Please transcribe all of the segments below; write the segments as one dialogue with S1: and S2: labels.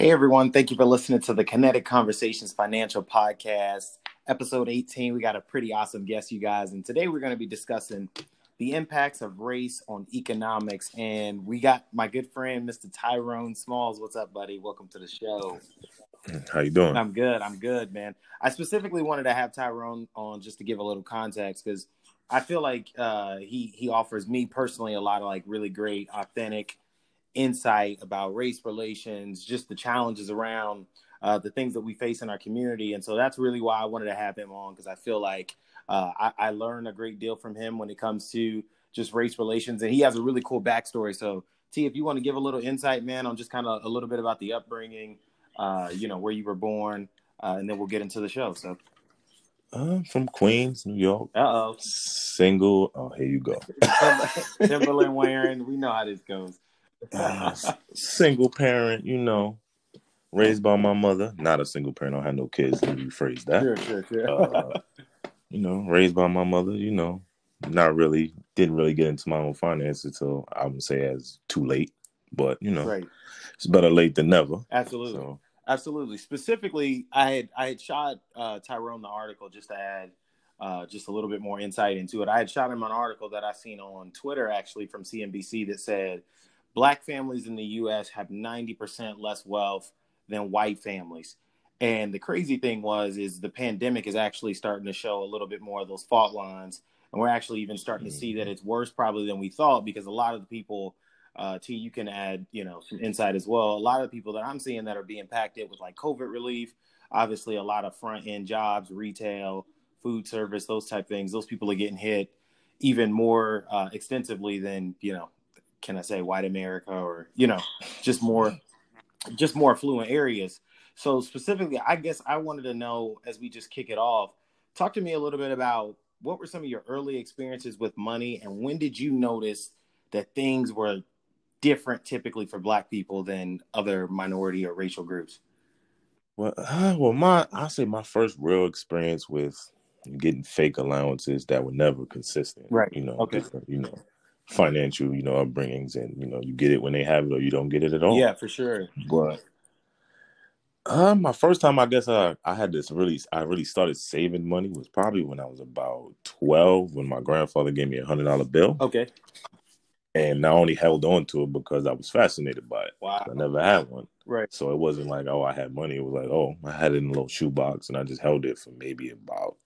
S1: Hey everyone, thank you for listening to the Kinetic Conversations Financial Podcast, episode 18. We got a pretty awesome guest, you guys, and today we're going to be discussing the impacts of race on economics. And we got my good friend, Mr. Tyrone Smalls. What's up, buddy? Welcome to the show.
S2: How you doing?
S1: I'm good. I'm good, man. I specifically wanted to have Tyrone on just to give a little context because I feel like uh, he he offers me personally a lot of like really great, authentic insight about race relations, just the challenges around uh, the things that we face in our community. And so that's really why I wanted to have him on because I feel like uh, I, I learned a great deal from him when it comes to just race relations. And he has a really cool backstory. So, T, if you want to give a little insight, man, on just kind of a little bit about the upbringing, uh, you know, where you were born, uh, and then we'll get into the show. So,
S2: I'm from Queens, New York.
S1: Uh oh.
S2: Single. Oh, here you go.
S1: Timberland wearing. We know how this goes.
S2: Uh, single parent, you know, raised by my mother. Not a single parent. I don't have no kids. Let me rephrase that.
S1: Sure, sure, sure.
S2: Uh, you know, raised by my mother. You know, not really. Didn't really get into my own finances until I would say as too late. But you know,
S1: right.
S2: it's better late than never.
S1: Absolutely.
S2: So,
S1: Absolutely. Specifically, I had I had shot uh, Tyrone the article just to add uh, just a little bit more insight into it. I had shot him an article that I seen on Twitter actually from CNBC that said black families in the U.S. have 90% less wealth than white families. And the crazy thing was, is the pandemic is actually starting to show a little bit more of those fault lines, and we're actually even starting to see that it's worse probably than we thought because a lot of the people, uh, T, you can add, you know, some insight as well. A lot of the people that I'm seeing that are being impacted with like COVID relief, obviously a lot of front end jobs, retail, food service, those type things. Those people are getting hit even more uh, extensively than you know can I say white America or you know just more just more affluent areas. So specifically, I guess I wanted to know as we just kick it off, talk to me a little bit about what were some of your early experiences with money and when did you notice that things were different typically for black people than other minority or racial groups?
S2: Well, uh, well, my I say my first real experience with getting fake allowances that were never consistent.
S1: Right.
S2: You know,
S1: Okay.
S2: you know, financial, you know, upbringings, and you know, you get it when they have it, or you don't get it at all.
S1: Yeah, for sure.
S2: But uh, my first time, I guess, I I had this really, I really started saving money was probably when I was about twelve, when my grandfather gave me a hundred dollar bill,
S1: Okay.
S2: and I only held on to it because I was fascinated by it.
S1: Wow.
S2: I never had one.
S1: Right.
S2: So it wasn't like, oh, I had money. It was like, oh, I had it in a little shoebox and I just held it for maybe about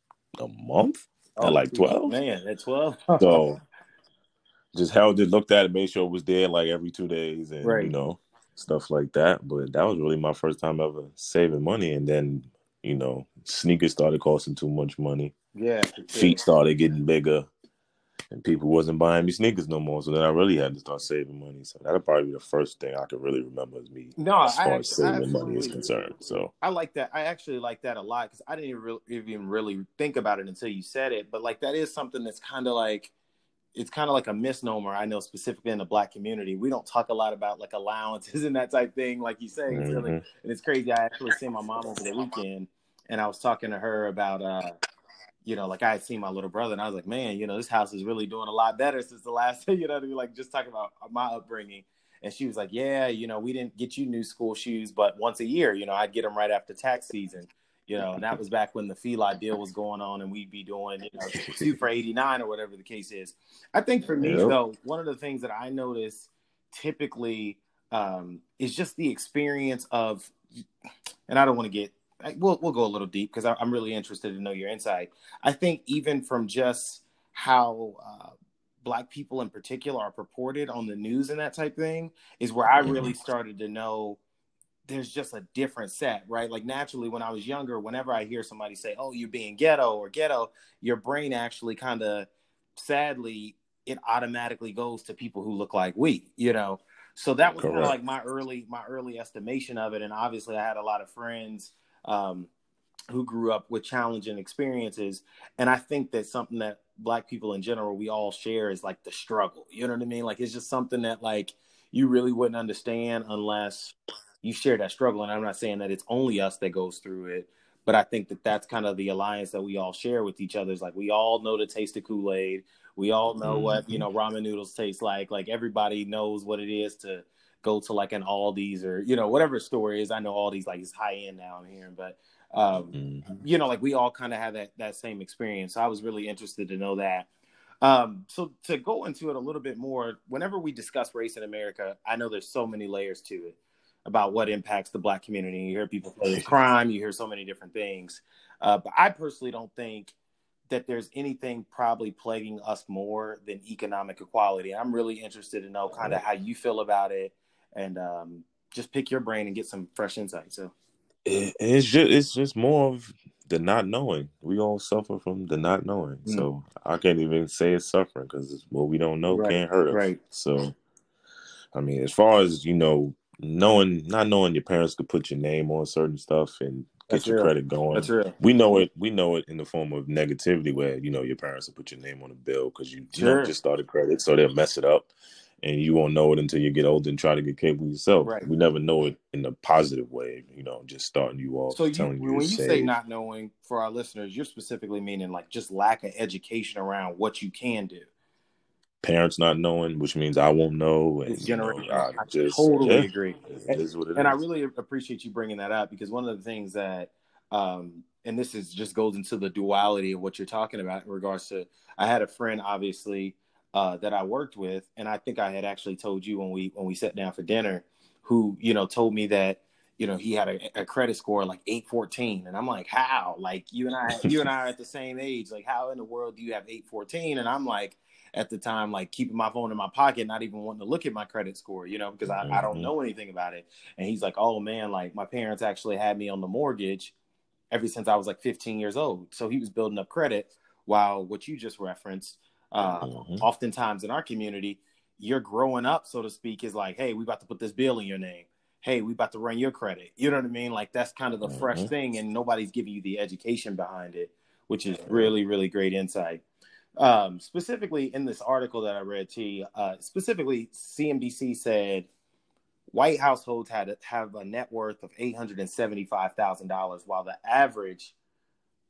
S2: a month
S1: Oh,
S2: at like 12.
S1: Man, at 12?
S2: So just held it, looked at it, made sure it was there like every two days and,
S1: Right.
S2: you know, stuff like that. But that was really my first time ever saving money. And then, you know, sneakers started costing too much money.
S1: yeah. sure.
S2: Feet started getting bigger and people wasn't buying me sneakers no more. So then I really had to start saving money. So that'll probably be the first thing I could really remember as me
S1: No,
S2: as
S1: I
S2: far
S1: act-
S2: as saving money is concerned. So
S1: I like that. I actually like that a lot because I didn't even really, even really think about it until you said it. But like that is something that's kind of like it's kind of like a misnomer. I know specifically in the black community, we don't talk a lot about like allowances and that type thing. Like you say, it's really, and it's crazy. I actually seen my mom over the weekend, and I was talking to her about, uh, you know, like I had seen my little brother, and I was like, man, you know, this house is really doing a lot better since the last, you know, I mean? like just talking about my upbringing. And she was like, yeah, you know, we didn't get you new school shoes, but once a year, you know, I'd get them right after tax season. You know, and that was back when the feline deal was going on, and we'd be doing, you know, two for eighty nine or whatever the case is. I think for me
S2: Yep.
S1: though, one of the things that I notice typically um, is just the experience of, and I don't want to get, we'll we'll go a little deep because I'm really interested to know your insight. I think even from just how uh, black people in particular are purported on the news and that type thing is where I really started to know there's just a different set, right? Like naturally, when I was younger, whenever I hear somebody say, "Oh, you're being ghetto" or "ghetto," your brain actually kind of, sadly, it automatically goes to people who look like we, you know. So that was kind of like my early my early estimation of it, and obviously, I had a lot of friends um, who grew up with challenging experiences, and I think that something that Black people in general we all share is like the struggle. You know what I mean? Like it's just something that like you really wouldn't understand unless you share that struggle. And I'm not saying that it's only us that goes through it, but I think that that's kind of the alliance that we all share with each other. Is like we all know the taste of Kool Aid. We all know what you know ramen noodles taste like. Like everybody knows what it is to go to like an Aldi's or you know whatever store is. I know Aldi's like is high end now I'm hearing, but um, mm-hmm. you know like we all kind of have that that same experience. So I was really interested to know that. Um, so to go into it a little bit more, whenever we discuss race in America, I know there's so many layers to it about what impacts the black community. You hear people say crime, you hear so many different things. Uh, but I personally don't think that there's anything probably plaguing us more than economic equality. I'm really interested to know kind of how you feel about it and um, just pick your brain and get some fresh insight. So
S2: it's just it's just more of the not knowing. We all suffer from the not knowing. Mm. So I can't even say it's suffering because what we don't know right. can't hurt us. Right. So I mean, as far as you know, knowing not knowing your parents could put your name on certain stuff and get That's your real. credit going.
S1: That's real.
S2: We know it. We know it in the form of negativity, where you know your parents will put your name on a bill because you, sure. you know, just started credit, so they'll mess it up, and you won't know it until you get older and try to get cable yourself. Right. We never know it in a positive way. You know, just starting you off.
S1: So you, you when you say not knowing, for our listeners, you're specifically meaning like just lack of education around what you can do
S2: parents not knowing, which means I won't know. And,
S1: you know, I, I just, totally yeah, agree. and, and I really appreciate you bringing that up because one of the things that, um, and this is just goes into the duality of what you're talking about in regards to. I had a friend, obviously, uh, that I worked with, and I think I had actually told you when we when we sat down for dinner, who you know told me that you know he had a, a credit score like 814 and i'm like how like you and i you and i are at the same age like how in the world do you have 814 and i'm like at the time, like keeping my phone in my pocket, not even wanting to look at my credit score, you know, because I, mm-hmm. I don't mm-hmm. know anything about it. And he's like, oh man, like my parents actually had me on the mortgage ever since I was like 15 years old. So he was building up credit while what you just referenced, uh, mm-hmm. oftentimes in our community, you're growing up, so to speak, is like, hey, we about to put this bill in your name. Hey, we about to run your credit. You know what I mean? Like that's kind of the mm-hmm. fresh thing, and nobody's giving you the education behind it, which is really, really great insight. Um, specifically in this article that I read, T, uh, specifically CNBC said white households had have a net worth of eight hundred and seventy five thousand dollars, while the average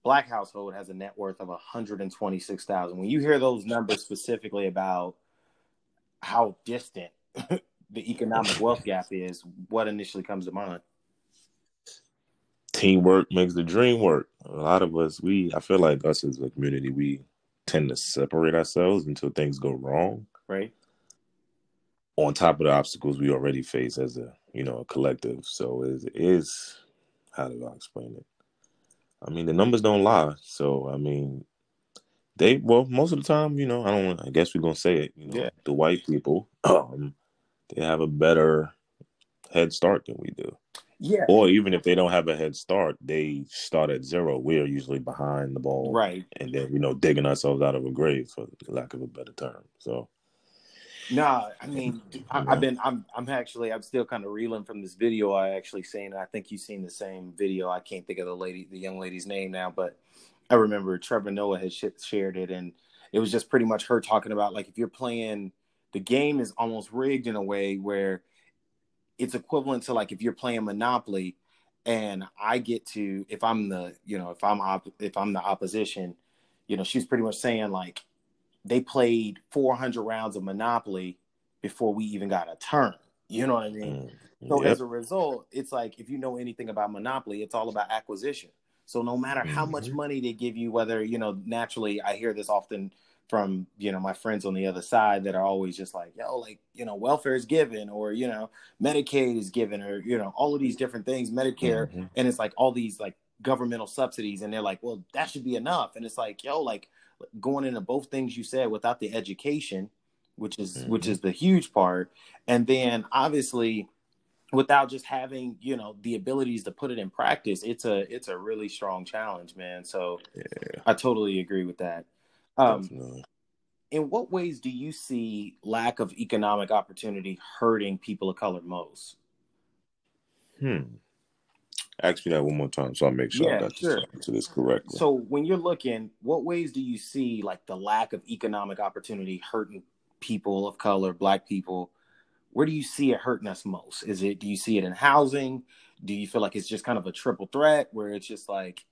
S1: black household has a net worth of one hundred and twenty six thousand. When you hear those numbers specifically about how distant the economic wealth gap is, what initially comes to mind?
S2: Teamwork makes the dream work. A lot of us, we, I feel like us as a community, we tend to separate ourselves until things go wrong.
S1: Right.
S2: On top of the obstacles we already face as a you know a collective, so it is how do I explain it? I mean, the numbers don't lie. So I mean, they well most of the time, you know, I don't. I guess we're gonna say it. You know, yeah. the white people, um, they have a better head start than we do.
S1: Yeah.
S2: Or even if they don't have a head start, they start at zero. We're usually behind the ball.
S1: Right.
S2: And then, you know, digging ourselves out of a grave for lack of a better term. So
S1: Nah, I mean, I, have been, I'm, I'm actually, I'm still kind of reeling from this video I actually seen. I think you've seen the same video. I can't think of the lady, the young lady's name now, but I remember Trevor Noah had shared it, and it was just pretty much her talking about like if you're playing, the game is almost rigged in a way where it's equivalent to like if you're playing Monopoly and I get to if I'm the you know if I'm op- if I'm the opposition, you know she's pretty much saying like they played 400 rounds of Monopoly before we even got a turn. You know what I mean? Mm, so yep. as a result, it's like if you know anything about Monopoly, it's all about acquisition. So no matter how mm-hmm. much money they give you, whether you know naturally, I hear this often from you know my friends on the other side that are always just like yo like you know welfare is given or you know medicaid is given or you know all of these different things medicare mm-hmm. and it's like all these like governmental subsidies and they're like well that should be enough and it's like yo like going into both things you said without the education which is mm-hmm. which is the huge part and then obviously without just having you know the abilities to put it in practice it's a it's a really strong challenge man so yeah. i totally agree with that um, in what ways do you see lack of economic opportunity hurting people of color most?
S2: Hmm. Ask me that one more time so I make sure yeah, I got sure. to this correctly.
S1: So when you're looking, what ways do you see like the lack of economic opportunity hurting people of color, black people? Where do you see it hurting us most? Is it do you see it in housing? Do you feel like it's just kind of a triple threat where it's just like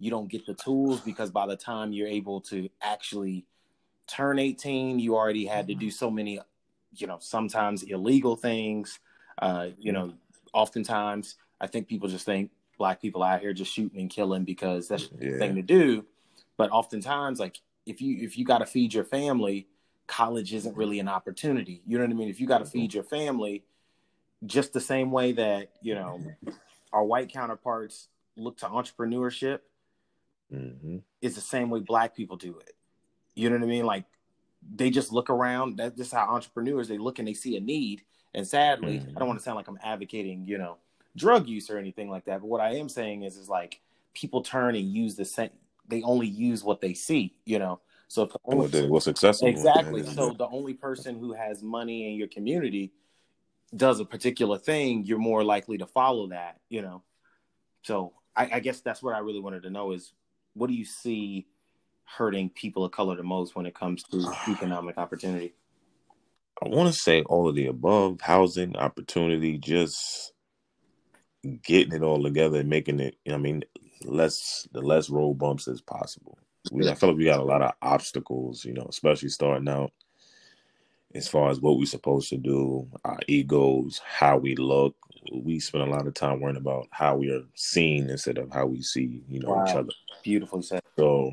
S1: you don't get the tools because by the time you're able to actually turn 18 you already had to do so many you know sometimes illegal things Uh, you know, oftentimes I think people just think black people out here just shooting and killing because that's yeah. the thing to do. But oftentimes, like if you if you got to feed your family, college isn't really an opportunity. You know what I mean? If you got to mm-hmm. feed your family, just the same way that you know our white counterparts look to entrepreneurship, mm-hmm. is the same way black people do it. You know what I mean? Like they just look around. That's just how entrepreneurs they look and they see a need. And sadly, mm-hmm. I don't want to sound like I'm advocating, you know, drug use or anything like that. But what I am saying is, is like people turn and use the same. They only use what they see, you know. So if
S2: only, what's accessible
S1: exactly. So the only person who has money in your community does a particular thing, you're more likely to follow that, you know. So I, I guess that's what I really wanted to know is what do you see hurting people of color the most when it comes to economic opportunity?
S2: I want to say all of the above housing, opportunity, just getting it all together and making it, I mean, less the less road bumps as possible. We, I feel like we got a lot of obstacles, you know, especially starting out as far as what we're supposed to do, our egos, how we look. We spend a lot of time worrying about how we are seen instead of how we see, you know, wow. each other.
S1: Beautifully said.
S2: So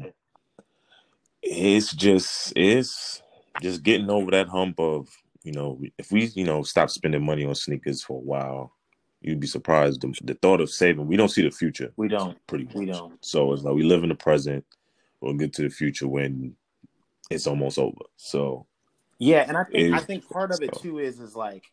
S2: it's just it's just getting over that hump of you know if we you know stop spending money on sneakers for a while you'd be surprised the, the thought of saving we don't see the future
S1: we don't
S2: pretty much.
S1: we don't
S2: so it's like we live in the present we'll get to the future when it's almost over so
S1: yeah and i think i think part of it too is is like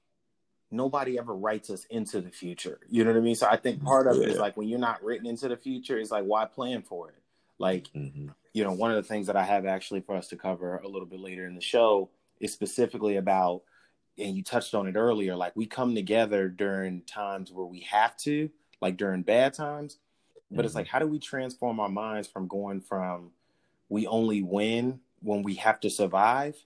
S1: nobody ever writes us into the future you know what i mean so i think part of yeah. it is like when you're not written into the future it's like why plan for it like mm-hmm you know, one of the things that I have actually for us to cover a little bit later in the show is specifically about, and you touched on it earlier, like we come together during times where we have to, like during bad times. But mm-hmm. it's like, how do we transform our minds from going from we only win when we have to survive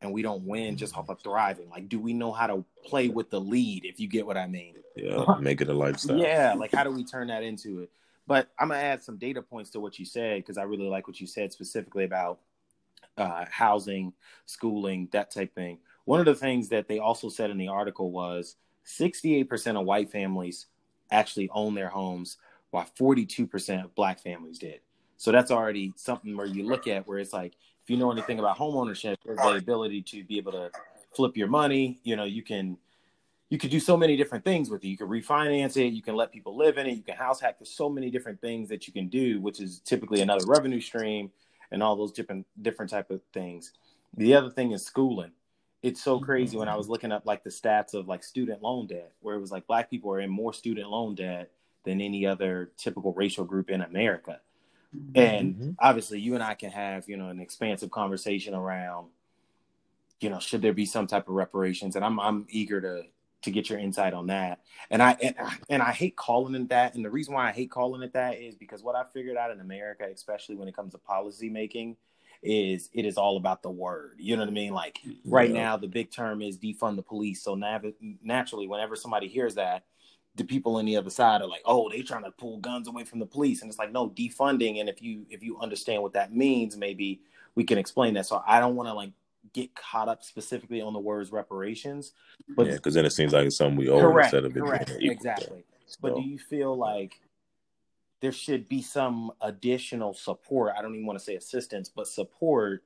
S1: and we don't win just off of thriving? Like, do we know how to play with the lead, if you get what I mean?
S2: Yeah, make it a lifestyle.
S1: yeah, like how do we turn that into it? But I'm gonna add some data points to what you said because I really like what you said specifically about uh, housing, schooling, that type thing. One of the things that they also said in the article was 68% of white families actually own their homes, while 42% of black families did. So that's already something where you look at where it's like, if you know anything about home ownership, there's the ability to be able to flip your money. You know, you can you could do so many different things with it. You can refinance it, you can let people live in it, you can house hack. There's so many different things that you can do, which is typically another revenue stream and all those different different type of things. The other thing is schooling. It's so crazy when I was looking up like the stats of like student loan debt, where it was like black people are in more student loan debt than any other typical racial group in America. And mm-hmm. obviously you and I can have, you know, an expansive conversation around, you know, should there be some type of reparations? And I'm I'm eager to to get your insight on that. And I and, and I hate calling it that. And the reason why I hate calling it that is because what I figured out in America, especially when it comes to policy making, is it is all about the word. You know what I mean? Like right yeah. now, the big term is defund the police. So nav- naturally, whenever somebody hears that, the people on the other side are like, "Oh, they're trying to pull guns away from the police," and it's like, no, defunding. And if you if you understand what that means, maybe we can explain that. So I don't want to like get caught up specifically on the words reparations.
S2: But yeah, because then it seems like it's something we owe
S1: correct, instead of it correct, exactly. So. But do you feel like there should be some additional support? I don't even want to say assistance, but support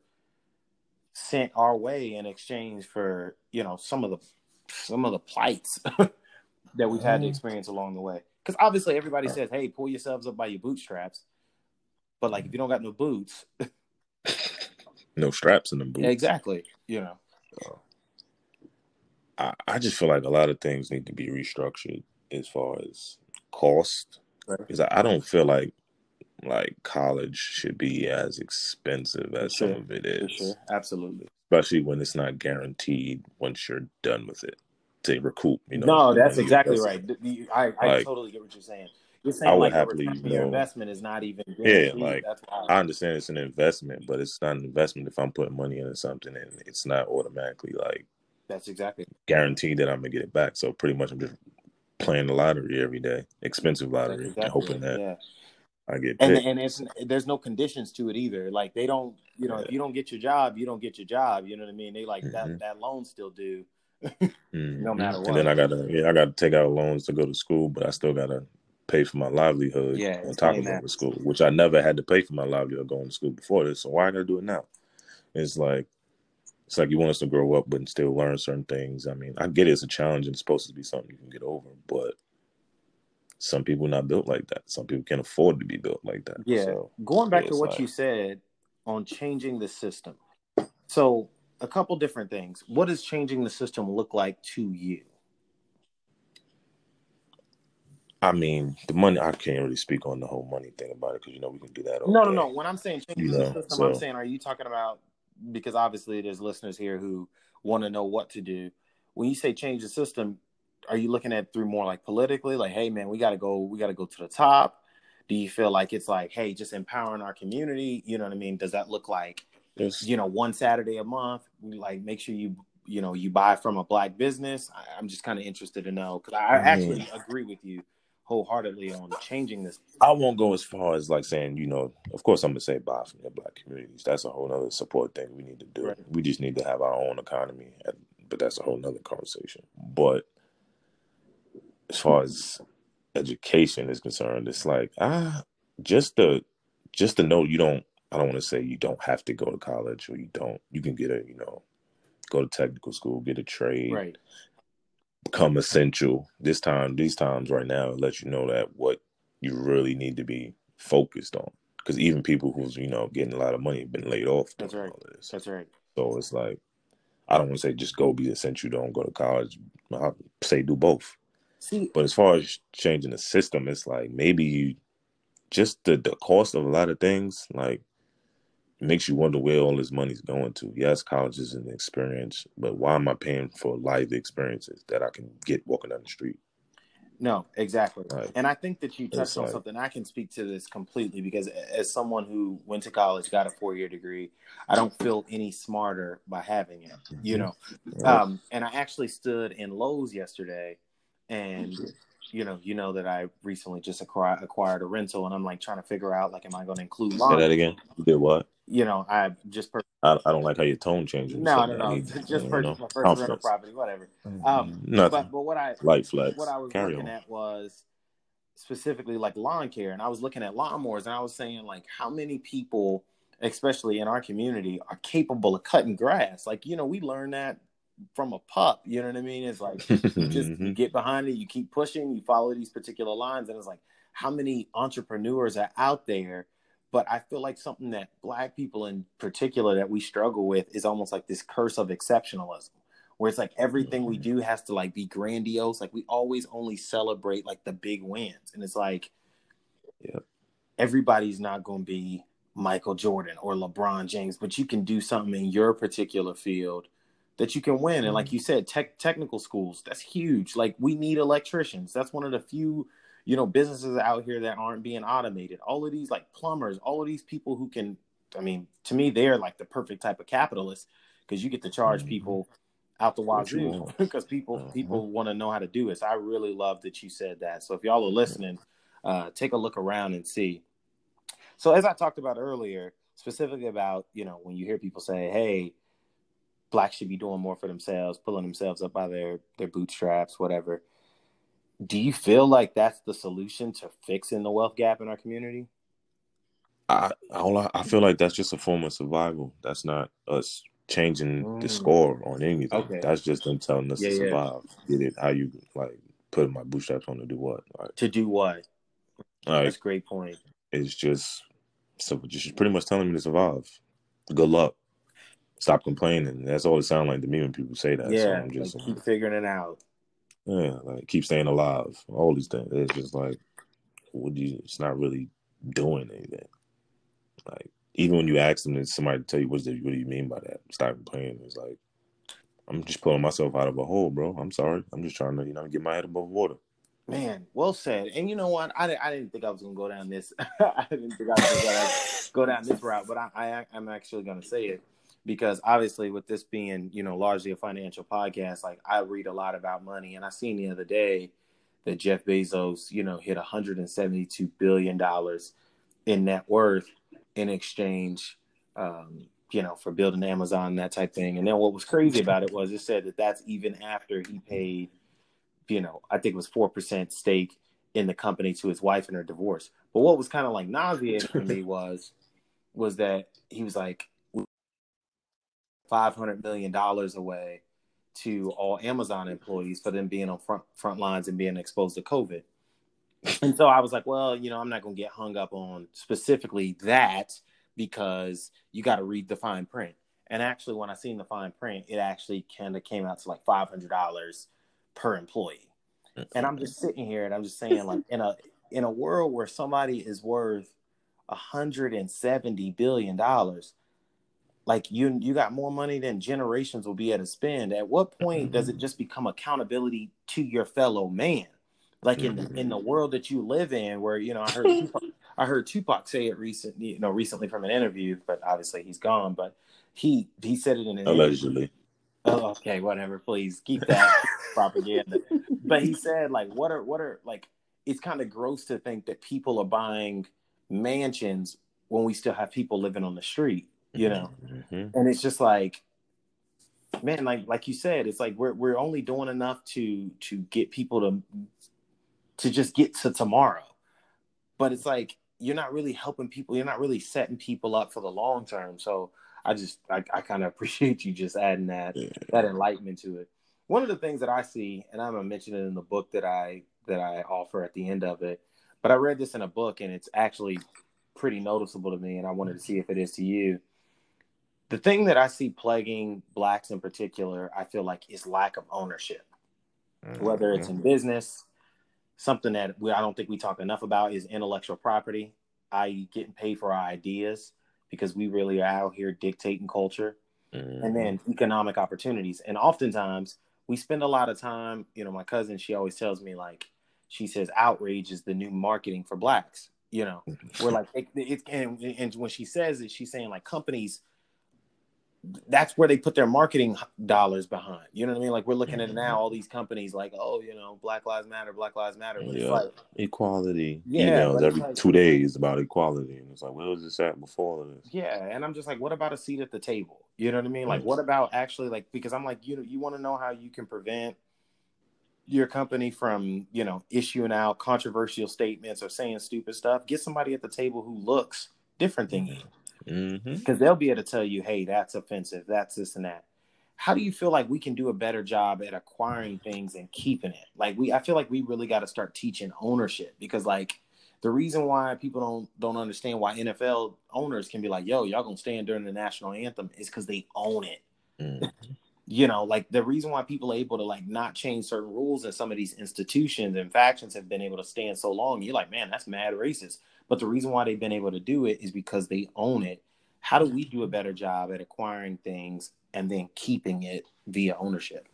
S1: sent our way in exchange for you know some of the some of the plights that we've had to mm. experience along the way. Because obviously everybody says, "Hey, pull yourselves up by your bootstraps," but like if you don't got no boots.
S2: no straps in the boots.
S1: Exactly. You know.
S2: I, I just feel like a lot of things need to be restructured as far as cost. Because right. I, I, don't feel like like college should be as expensive as sure. some of it is.
S1: Sure. Absolutely.
S2: Especially when it's not guaranteed once you're done with it to recoup. You know.
S1: No, that's exactly right. I, I like, totally get what you're saying. You're saying I would like happily, you know, your investment is not even
S2: yeah, like I understand it's an investment, but it's not an investment if I'm putting money into something and it's not automatically like
S1: that's exactly
S2: guaranteed that I'm gonna get it back. So pretty much I'm just playing the lottery every day, expensive lottery, exactly and hoping that yeah. I get
S1: picked. and and it's there's no conditions to it either. Like they don't, you know, yeah. if you don't get your job, you don't get your job. You know what I mean? They like mm-hmm. that that loan still due
S2: Mm-hmm.
S1: no matter what.
S2: And then I gotta yeah, I gotta take out loans to go to school, but I still gotta pay for my livelihood
S1: Yeah,
S2: on top of going to school, which I never had to pay for my livelihood going to school before this. So why I gotta do it now? It's like it's like you want us to grow up but still learn certain things. I mean, I get it, it's a challenge and it's supposed to be something you can get over, but some people not built like that. Some people can't afford to be built like that.
S1: Yeah.
S2: So
S1: Going back to what
S2: like-
S1: you said on changing the system. So, a couple different things. What does changing the system look like to you?
S2: I mean, the money I can't really speak on the whole money thing about it because you know we can do that all
S1: No, no,
S2: day.
S1: no. When I'm saying changing
S2: You
S1: the
S2: know,
S1: system, I'm saying, are you talking about because obviously there's listeners here who want to know what to do. When you say change the system, are you looking at through more like politically, like, hey man, we gotta go, we gotta go to the top? Do you feel like it's like, hey, just empowering our community? You know what I mean? Does that look like
S2: It's-
S1: you know one Saturday a month? We like make sure you you know you buy from a black business. I, I'm just kind of interested to know because I
S2: I
S1: actually agree with you wholeheartedly on changing this.
S2: I won't go as far as like saying, you know, of course I'm gonna say buy from the black communities. That's a whole other support thing we need to do.
S1: Right.
S2: We just need to have our own economy, but that's a whole nother conversation. But as far as education is concerned, it's like ah, just the just to know you don't. I don't want to say you don't have to go to college or you don't. You can get a you know, go to technical school, get a trade,
S1: Right.
S2: become essential this time these times right now it lets you know that what you really need to be focused on because even people who's you know getting a lot of money have been laid off
S1: That's right. That's right.
S2: so it's like i don't want to say just go be essential don't go to college i say do both
S1: See,
S2: but as far as changing the system it's like maybe you just the, the cost of a lot of things like makes you wonder where all this money's going to. Yes, college is an experience, but why am I paying for life experiences that I can get walking down the street?
S1: No, exactly.
S2: Like,
S1: And I think that you touched on
S2: like-
S1: something. I can speak to this completely because as someone who went to college, got a four year degree, I don't feel any smarter by having it, you know. Um, and I actually stood in Lowe's yesterday and you know, you know that I recently just acquired acquired a rental and I'm like trying to figure out like am I gonna include
S2: Say that again. You did what?
S1: You know, I just pur-
S2: I, I don't like how your tone changes.
S1: no,
S2: So
S1: no,
S2: I
S1: no,
S2: need,
S1: just
S2: you know,
S1: purchased my first rental property, whatever. Um,
S2: Nothing.
S1: But but what I
S2: Light flex.
S1: what I was
S2: Carry
S1: looking
S2: on.
S1: at was specifically like lawn care, and I was looking at lawnmowers, and I was saying like how many people, especially in our community, are capable of cutting grass. Like you know, we learned that from a pup. You know what I mean? It's like you just you
S2: Mhm.
S1: get behind it, you keep pushing, you follow these particular lines, and it's like how many entrepreneurs are out there. But I feel like something that black people in particular that we struggle with is almost like this curse of exceptionalism where it's like everything we mm-hmm. do has to like be grandiose. Like we always only celebrate like the big wins, and it's like,
S2: Yep.
S1: everybody's not going to be Michael Jordan or LeBron James, but you can do something in your particular field that you can win. And mm-hmm. like you said, tech technical schools that's huge. Like we need electricians. That's one of the few you know businesses out here that aren't being automated. All of these like plumbers, all of these people who can. I mean, to me, they're like the perfect type of capitalist because you get to charge
S2: Mhm.
S1: people out the wazoo because people
S2: Mhm.
S1: people want to know how to do this I really love that you said that. So if y'all are listening, uh, take a look around and see. So as I talked about earlier, specifically about you know when you hear people say, "Hey, blacks should be doing more for themselves, pulling themselves up by their their bootstraps, whatever." Do you feel like that's the solution to fixing the wealth gap in our community?
S2: I, I, I feel like that's just a form of survival. That's not us changing the
S1: Mm.
S2: score on anything.
S1: Okay.
S2: That's just them telling us
S1: Yeah,
S2: to
S1: yeah.
S2: survive. Get it? How you like putting my bootstraps on to do what? Like,
S1: To do what?
S2: like
S1: That's a great point.
S2: it's just so just pretty much telling me to survive. Good luck. Stop complaining. That's all it sounds like to me when people say that. so
S1: yeah,
S2: I'm just
S1: like, keep figuring it out.
S2: Yeah, like keep staying alive. All these things. It's just like what do you it's not really doing anything. Like even when you ask them, somebody tell you what's the, what do you mean by that? Stop playing. It's like I'm just pulling myself out of a hole, bro. I'm sorry. I'm just trying to, you know, get my head above water.
S1: Man, well said. And you know what? I, I didn't think I was to go down this. I didn't think I was to go down this route, but I, I I'm actually to say it because obviously, with this being you know largely a financial podcast, like I read a lot about money, and I seen the other day that Jeff Bezos, you know, hit 172 billion dollars in net worth in exchange um, you know, for building Amazon that type thing. And then what was crazy about it was it said that that's even after he paid, you know, I think it was four percent stake in the company to his wife in her divorce. But what was kind of like nauseating for me was was that he was like five hundred million dollars away to all Amazon employees for them being on front front lines and being exposed to COVID. And so I was like, well, you know, I'm not going to get hung up on specifically that because you got to read the fine print. And actually, when I seen the fine print, it actually kind of came out to like five hundred dollars per employee. And I'm just sitting here and I'm just saying, like, in a in a world where somebody is worth 170 billion dollars, like you you got more money than generations will be able to spend. At what point mm-hmm. does it just become accountability to your fellow man? Like in mm-hmm. in the world that you live in, where you know I heard Tupac, I heard Tupac say it recently, you know, recently from an interview, but obviously he's gone. But he he said it in an
S2: allegedly.
S1: Interview. Oh, okay, whatever. Please keep that propaganda. But he said, like, what are what are like? It's kind of gross to think that people are buying mansions when we still have people living on the street, you know. Mm-hmm. And it's just like, man, like like you said, it's like we're we're only doing enough to to get people to to just get to tomorrow. But it's like you're not really helping people. You're not really setting people up for the long term. So I just I, I kind of appreciate you just adding that yeah. that enlightenment to it. One of the things that I see, and I'm gonna mention it in the book that I that I offer at the end of it, but I read this in a book and it's actually pretty noticeable to me, and I wanted to see if it is to you. The thing that I see plaguing blacks in particular, I feel like is lack of ownership. Mm-hmm. Whether it's in business, something that we, I don't think we talk enough about is intellectual property, i.e., getting paid for our ideas because we really are out here dictating culture. Mm-hmm. And then economic opportunities. And oftentimes we spend a lot of time, you know, my cousin, she always tells me, like, she says, outrage is the new marketing for blacks. You know, we're like, it, it, and, and when she says it, she's saying, like, companies that's where they put their marketing dollars behind. You know what I mean? Like we're looking at now, mm-hmm. all these companies like, oh, you know, Black Lives Matter, Black Lives Matter.
S2: yeah. Like, equality. Yeah, emails every like, two days about equality, and it's like, where was this at before this?
S1: Yeah, and I'm just like, what about a seat at the table? You know what I mean? Like, what about actually like because I'm like, you know, you want to know how you can prevent your company from you know issuing out controversial statements or saying stupid stuff. Get somebody at the table who looks different than you Mm-hmm. Because mm-hmm. they'll be able to tell you, hey, that's offensive, that's this and that. How do you feel like we can do a better job at acquiring things and keeping it? Like we, I feel like we really got to start teaching ownership because like the reason why people don't don't understand why NFL owners can be like, yo, y'all gonna stand during the national anthem is because they own it. Mm-hmm. you know, like the reason why people are able to like not change certain rules in some of these institutions and factions have been able to stand so long. You're like, man, that's mad racist. But the reason why they've been able to do it is because they own it. How do we do a better job at acquiring things and then keeping it via ownership?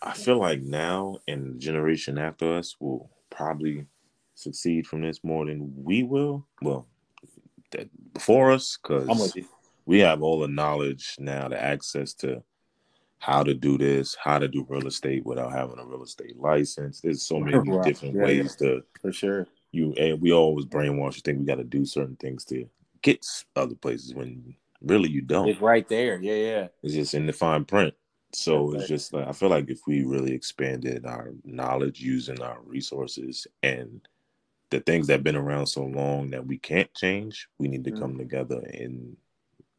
S2: I feel like now and the generation after us will probably succeed from this more than we will. Well, that before us, because we have all the knowledge now, the access to how to do this, how to do real estate without having a real estate license. There's so many right. different yeah, ways yeah. to
S1: for sure
S2: you and we always brainwash you think we got to do certain things to get other places when really you don't.
S1: It's right there. Yeah, yeah.
S2: It's just in the fine print. So it's just like I feel like if we really expanded our knowledge using our resources and the things that have been around so long that we can't change, we need to mm-hmm. come together and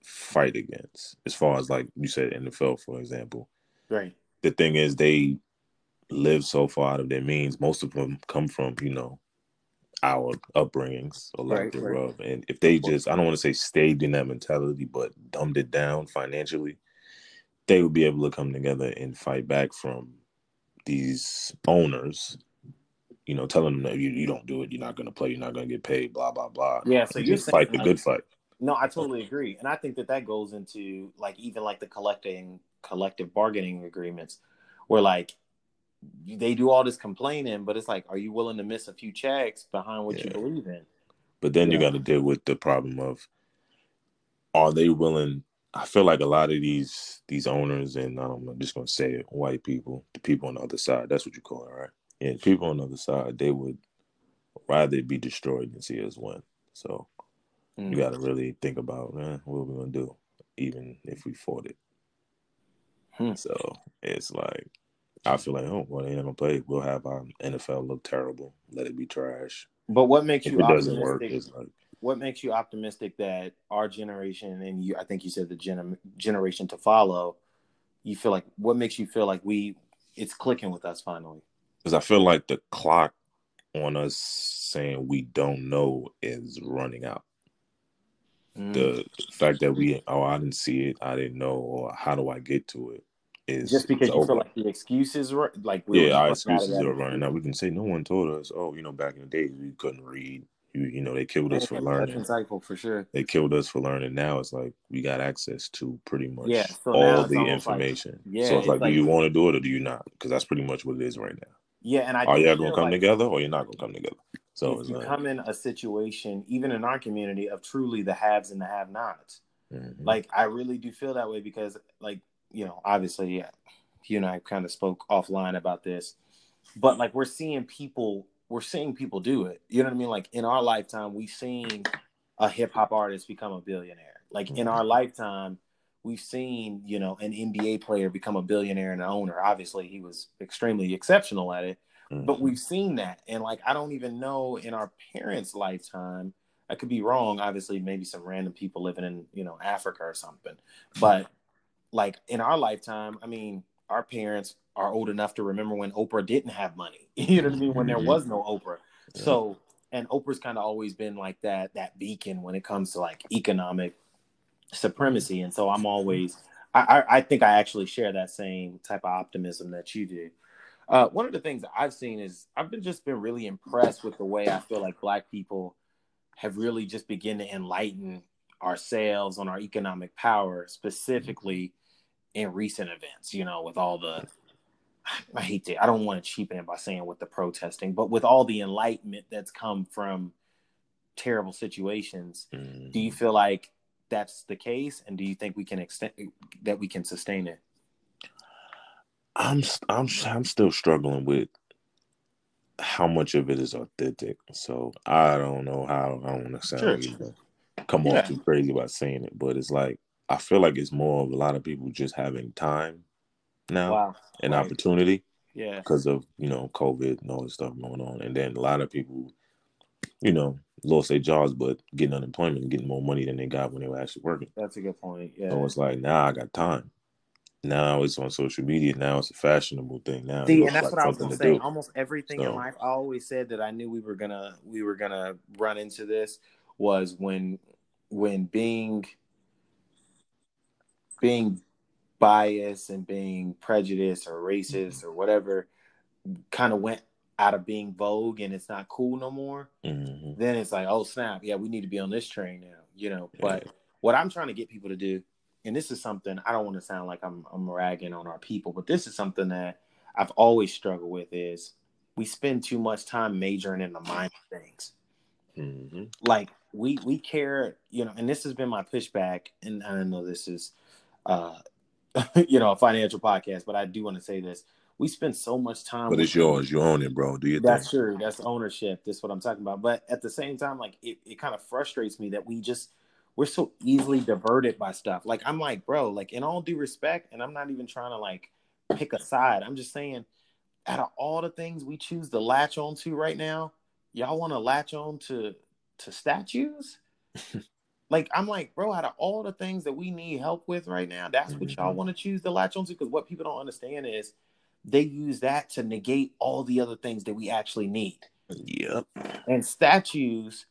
S2: fight against. As far as like you said, NFL, for example.
S1: Right.
S2: The thing is they live so far out of their means. Most of them come from, you know, our upbringings or lack right, thereof. Right. And if they just, I don't want to say stayed in that mentality, but dumbed it down financially, they would be able to come together and fight back from these owners, you know, telling them that you, you don't do it, you're not going to play, you're not going to get paid, blah, blah, blah.
S1: Yeah. So
S2: you just fight the good fight.
S1: No, I totally agree. And I think that that goes into like even like the collecting collective bargaining agreements where like they do all this complaining, but it's like, are you willing to miss a few checks behind what yeah. you believe in?
S2: But then yeah. you got to deal with the problem of, are they willing? I feel like a lot of these these owners and um, I'm just gonna say it, white people, the people on the other side. That's what you call it, right? Yeah, people on the other side, they would rather be destroyed than see us win. So mm. you got to really think about, man, what are we gonna do? even if we fought it.
S1: Hmm.
S2: So it's like I feel like, oh, well, they ain't gonna play. We'll have our NFL look terrible. Let it be trash.
S1: But what makes
S2: If
S1: you
S2: it doesn't work, like
S1: What makes you optimistic that our generation and you? I think you said the gen- generation to follow. You feel like what makes you feel like we? It's clicking with us finally.
S2: because I feel like the clock on us saying we don't know is running out.
S1: Mm.
S2: The fact that we oh I didn't see it, I didn't know, or how do I get to it is
S1: just because you
S2: over.
S1: feel like the excuses, are- like we were
S2: yeah, our
S1: just running out of
S2: excuses are running out. We can say no one told us. Oh, you know, back in the days we couldn't read. You, you know, they killed us for learning.
S1: Insightful for sure.
S2: They killed us for learning. Now it's like we got access to pretty much
S1: Yeah, so
S2: all the
S1: almost like-
S2: information.
S1: yeah,
S2: so it's
S1: it's
S2: like,
S1: like-
S2: do you want to do it or do you not? Because that's pretty much what it is right now.
S1: Yeah, and I
S2: Are y'all gonna come
S1: like
S2: together or you're not gonna come together? So it's
S1: you
S2: like,
S1: come in a situation, even in our community, of truly the haves and the have-nots.
S2: mhm.
S1: Like I really do feel that way because, like you know, obviously, yeah, you and I kind of spoke offline about this, but like we're seeing people, we're seeing people do it. You know what I mean? Like in our lifetime, we've seen a hip hop artist become a billionaire. Like in our lifetime, we've seen you know an NBA player become a billionaire and an owner. Obviously, he was extremely exceptional at it but
S2: Mhm.
S1: we've seen that and like i don't even know in our parents lifetime i could be wrong obviously maybe some random people living in you know africa or something but like in our lifetime i mean our parents are old enough to remember when oprah didn't have money you know what i mean when there
S2: Mhm.
S1: was no oprah
S2: Yeah.
S1: so and oprah's kind of always been like that that beacon when it comes to like economic supremacy and so i'm always I, I I think I actually share that same type of optimism that you do. Uh, one of the things that I've seen is I've been just been really impressed with the way I feel like Black people have really just begin to enlighten ourselves on our economic power, specifically in recent events. You know, with all the I hate to I don't want to cheapen it by saying with the protesting, but with all the enlightenment that's come from terrible situations,
S2: Mhm.
S1: do you feel like that's the case, and do you think we can extend that we can sustain it?
S2: I'm I'm I'm still struggling with how much of it is authentic. So I don't know how I don't want to sound
S1: Sure.
S2: know, come
S1: Yeah.
S2: off too crazy about saying it, but it's like I feel like it's more of a lot of people just having time now
S1: Wow,
S2: and
S1: Right.
S2: opportunity
S1: yeah,
S2: because of you know COVID and all this stuff going on, and then a lot of people, you know, lost their jobs but getting unemployment and getting more money than they got when they were actually working.
S1: that's a good point. Yeah.
S2: So it's like now I got time. Now it's on social media. Now it's a fashionable thing. Now
S1: See, and that's
S2: like
S1: what I was gonna
S2: to
S1: say.
S2: do.
S1: Almost everything in life, I always said that I knew we were gonna we were gonna run into this was when when being being biased and being prejudiced or racist or whatever kind of went out of being vogue and it's not cool no more.
S2: Mhm.
S1: then it's like, oh snap, yeah, we need to be on this train now, you know.
S2: Yeah.
S1: But what I'm trying to get people to do, and this is something I don't want to sound like I'm I'm ragging on our people, but this is something that I've always struggled with is we spend too much time majoring in the minor things.
S2: Mhm.
S1: Like we we care, you know, and this has been my pushback, and I know this is uh you know a financial podcast, but I do want to say this. We spend so much time
S2: But it's yours. You own it, bro. Do you?
S1: that's
S2: thing.
S1: true. That's ownership. That's what I'm talking about. But at the same time, like it, it kind of frustrates me that we just we're so easily diverted by stuff. Like I'm like, bro, like in all due respect, and I'm not even trying to like pick a side. I'm just saying, out of all the things we choose to latch on to right now, y'all want to latch on to to statues? like I'm like, bro, out of all the things that we need help with right now, that's what y'all
S2: Mhm.
S1: want to choose to latch onto. Because what people don't understand is they use that to negate all the other things that we actually need.
S2: Yep.
S1: And statues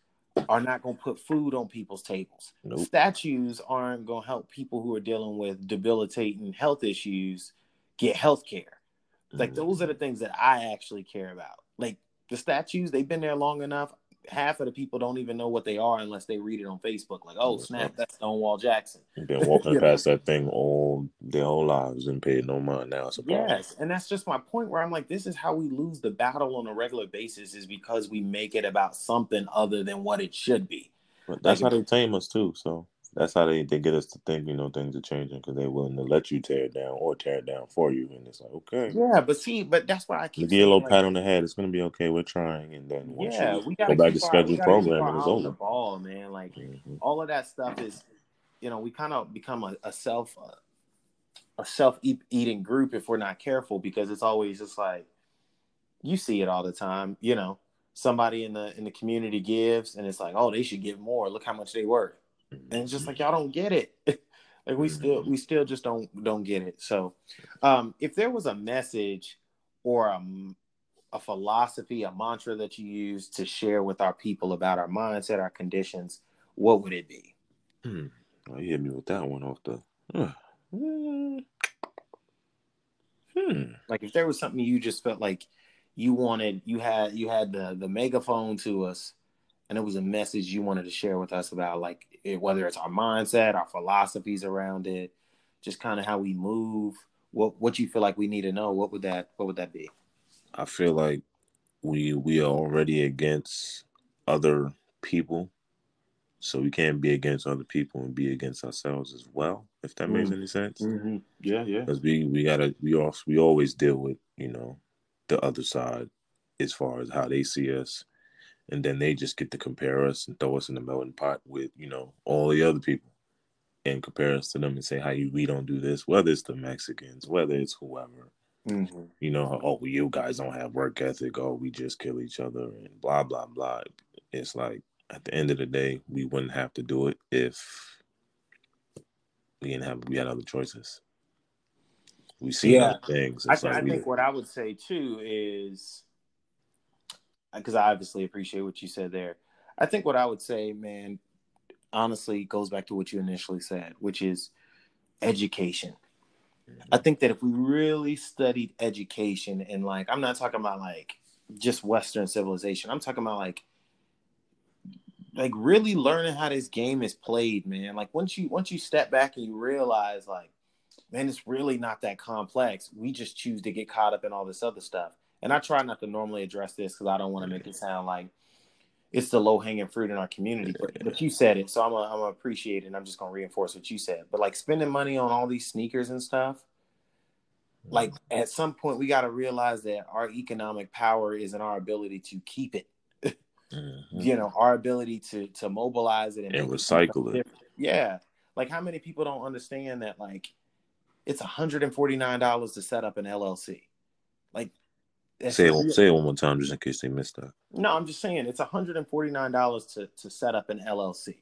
S1: are not going to put food on people's tables.
S2: Nope.
S1: Statues aren't going to help people who are dealing with debilitating health issues get health care. Like
S2: Mhm.
S1: those are the things that I actually care about. Like the statues, they've been there long enough. Half of the people don't even know what they are unless they read it on Facebook. Like, oh snap, that's Stonewall Jackson.
S2: You've been walking
S1: You know?
S2: past that thing all their whole lives and paid no mind. Now it's a problem.
S1: Yes, and that's just my point where I'm like, this is how we lose the battle on a regular basis is because we make it about something other than what it should be.
S2: But that's
S1: Like-
S2: how they tame us too. So that's how they, they get us to think, you know, things are changing because they're willing to let you tear it down or tear it down for you. And it's like, okay,
S1: Yeah, but see, but that's why I keep
S2: get a little pat on the head. It's gonna be okay. We're trying, and then once
S1: yeah,
S2: you
S1: we gotta
S2: go back to
S1: keep our- we
S2: scheduled
S1: gotta keep our
S2: programming, it's
S1: on the ball, man. Like
S2: Mhm.
S1: all of that stuff is you know we kind of become a, a self a self eating group if we're not careful because it's always just like you see it all the time you know somebody in the in the community gives and it's like oh they should give more look how much they worth and just like y'all don't get it. Like we still we still just don't don't get it. So um if there was a message or a, a philosophy a mantra that you use to share with our people about our mindset our conditions what would it be?
S2: Hmm. oh, you hit me with that one off the uh, hmm.
S1: like if there was something you just felt like you wanted you had you had the the megaphone to us and it was a message you wanted to share with us about like it, whether it's our mindset our philosophies around it just kind of how we move what what you feel like we need to know what would that what would that be
S2: i feel like we we are already against other people so we can't be against other people and be against ourselves as well if that mm-hmm. makes any sense
S1: mm-hmm. yeah yeah
S2: because we we gotta we also we always deal with you know the other side as far as how they see us. And then they just get to compare us and throw us in the melting pot with, you know, all the other people and compare us to them and say how you we don't do this, whether it's the Mexicans, whether it's whoever. Mm-hmm. You know, oh, you guys don't have work ethic. Oh, we just kill each other and blah blah blah. It's like at the end of the day, we wouldn't have to do it if we didn't have we had other choices. We see yeah. things.
S1: I, like I think what I would say too is because I obviously appreciate what you said there. I think what I would say, man, honestly goes back to what you initially said, which is education. Mm-hmm. I think that if we really studied education and like I'm not talking about like just Western civilization. I'm talking about like like really learning how this game is played, man. Like once you once you step back and you realize like man, it's really not that complex. We just choose to get caught up in all this other stuff. And I try not to normally address this because I don't want to make it sound like it's the low hanging fruit in our community. But, but you said it, so I'm gonna, I'm gonna appreciate it. And I'm just gonna reinforce what you said. But like spending money on all these sneakers and stuff, like mm-hmm. at some point we got to realize that our economic power is in our ability to keep it. mm-hmm. You know, our ability to to mobilize it and,
S2: and recycle it.
S1: Yeah, like how many people don't understand that? Like it's $149 to set up an LLC. Like
S2: say it, say it one more time just in case they missed that.
S1: No, I'm just saying it's $149 to, to set up an LLC.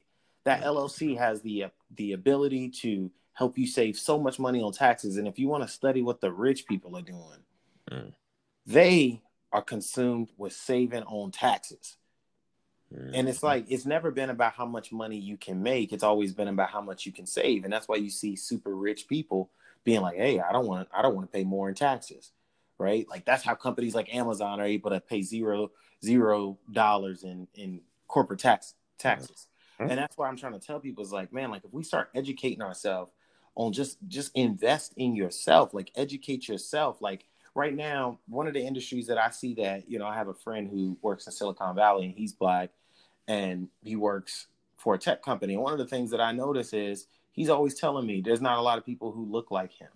S1: That LLC has the uh, the ability to help you save so much money on taxes. And if you want to study what the rich people are doing, mm. they are consumed with saving on taxes. And it's like it's never been about how much money you can make. It's always been about how much you can save. And that's why you see super rich people being like, hey, I don't want I don't want to pay more in taxes, right? Like that's how companies like Amazon are able to pay zero zero dollars in in corporate tax taxes. Mm-hmm. And that's why I'm trying to tell people is like, man, like if we start educating ourselves on just just invest in yourself, like educate yourself, like right now one of the industries that i see that you know i have a friend who works in silicon valley and he's black and he works for a tech company and one of the things that i notice is he's always telling me there's not a lot of people who look like him.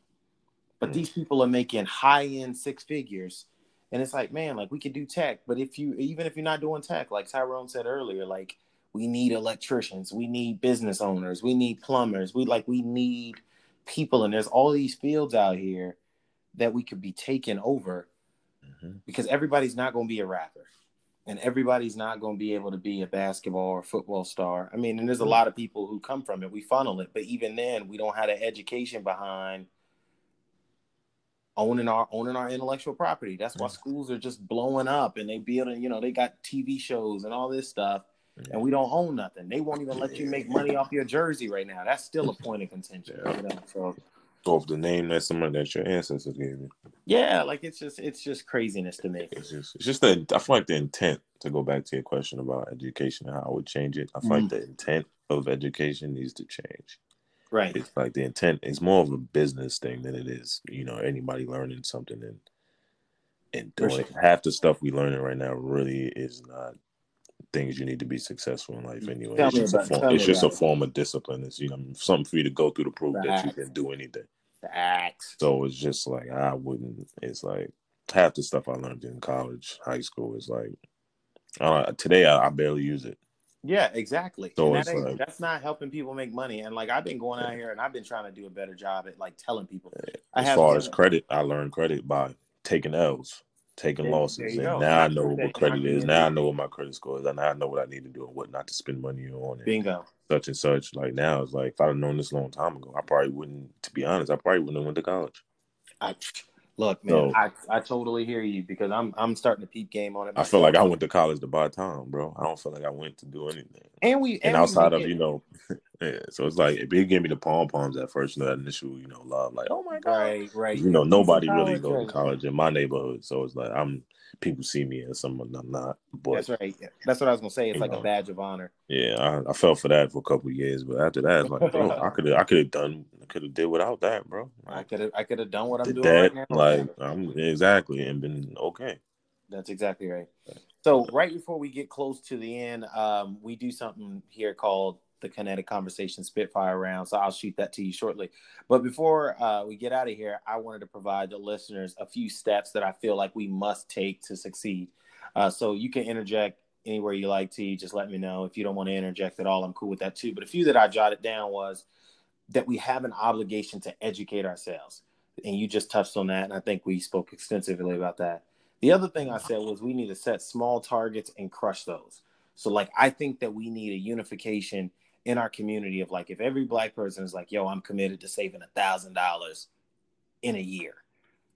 S1: But these people are making high end six figures. And it's like, man, like we could do tech, but if you even if you're not doing tech, like Tyrone said earlier, like we need electricians, we need business owners, we need plumbers, we like we need people, and there's all these fields out here that we could be taken over mm-hmm. because everybody's not going to be a rapper and everybody's not going to be able to be a basketball or football star. I mean, and there's a mm-hmm. lot of people who come from it. We funnel it, but even then, we don't have the education behind owning our owning our intellectual property. That's why schools are just blowing up and they building, you know, they got TV shows and all this stuff, and we don't own nothing. They won't even let you make money off your jersey right now. That's still a point of contention. You know? So
S2: off the name that somebody that your ancestors gave you.
S1: Yeah, like it's just it's just craziness to me.
S2: It's just it's just that I feel like the intent to go back to your question about education and how I would change it. I feel mm like the intent of education needs to change.
S1: Right.
S2: It's like the intent is more of a business thing than it is, you know, anybody learning something and and doing sure. half the stuff we learning right now really is not things you need to be successful in life anyway. Tell it's just, about, a, form, it's just a form of discipline. It's you know something for you to go through to prove that you can do anything.
S1: Facts.
S2: So it's just like I wouldn't. It's like half the stuff I learned in college, high school is like uh, today I, I, barely use it.
S1: Yeah, exactly.
S2: So
S1: that
S2: like-
S1: that's not helping people make money. And like I've been going out here and I've been trying to do a better job at like telling people. Eh, I
S2: As
S1: have
S2: far as credit, I learned credit by taking L's, taking
S1: There- there
S2: losses,
S1: you
S2: and now I know what credit is. Now I know what my credit score is, and now I know what I need to do and what not to spend money on, and
S1: Bingo.
S2: such and such. Like now, it's like if I'd have known this a long time ago, I probably wouldn't. To be honest, I probably wouldn't have went to college.
S1: I look, man.
S2: So-
S1: I, I totally hear you because I'm I'm starting to peep game on it.
S2: I feel like I went to college to buy time, bro. I don't feel like I went to do anything.
S1: and we
S2: And,
S1: we
S2: outside of
S1: it-
S2: you know, yeah. So it's like it give me the pom poms at first, you know, that initial you know love, like oh my god,
S1: right, right.
S2: you know nobody really goes
S1: right.
S2: to college in my neighborhood, so it's like I'm people see me as someone I'm not. But
S1: That's right. That's what I was gonna say. It's like a badge of honor.
S2: yeah, I, I fell for that for a couple of years, but after that, it's like bro, I could have I could have done I could have did without that, bro.
S1: I could have I could have done what I'm doing
S2: that
S1: right now.
S2: like I'm exactly and been okay.
S1: That's exactly right. So right before we get close to the end, um, we do something here called the kinetic conversation spitfire round. So I'll shoot that to you shortly. But before uh, we get out of here, I wanted to provide the listeners a few steps that I feel like we must take to succeed. Uh, so you can interject anywhere you like to. Just let me know if you don't want to interject at all. I'm cool with that too. But a few that I jotted down was that we have an obligation to educate ourselves, and you just touched on that, and I think we spoke extensively about that. The other thing I said was we need to set small targets and crush those. So like I think that we need a unification in our community of like if every black person is like, yo, I'm committed to saving a thousand dollars in a year.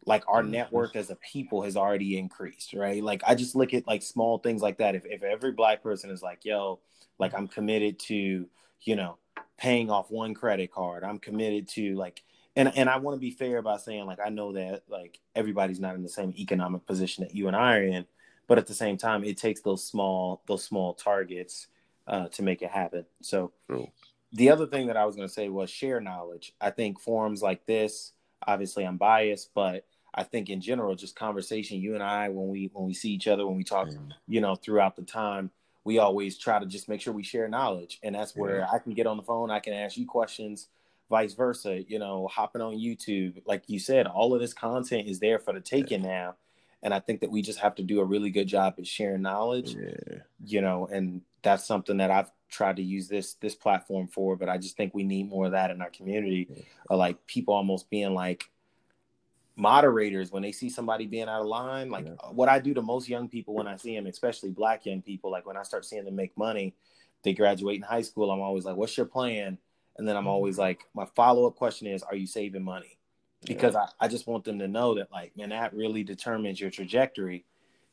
S1: Like our
S2: Mhm.
S1: net worth as a people has already increased, right? Like I just look at like small things like that. If if every black person is like, yo, like I'm committed to, you know, paying off one credit card. I'm committed to like and and I want to be fair about saying like I know that like everybody's not in the same economic position that you and I are in, but at the same time, it takes those small those small targets uh, to make it happen. So
S2: True.
S1: the other thing that I was going to say was share knowledge. I think forums like this, obviously I'm biased, but I think in general, just conversation, you and I, when we when we see each other, when we talk,
S2: Mm.
S1: you know, throughout the time, we always try to just make sure we share knowledge, and that's where I can get on the phone, I can ask you questions, vice versa. You know, hopping on YouTube, like you said, all of this content is there for the taking now, and I think that we just have to do a really good job at sharing knowledge
S2: Yeah.
S1: you know and that's something that i've tried to use this this platform for but i just think we need more of that in our community
S2: Yeah.
S1: like people almost being like moderators when they see somebody being out of line like
S2: Yeah.
S1: what i do to most young people when i see them especially black young people like when i start seeing them make money they graduate in high school i'm always like what's your plan and then i'm always mm-hmm. like my follow-up question is are you saving money because I, I just want them to know that like man that really determines your trajectory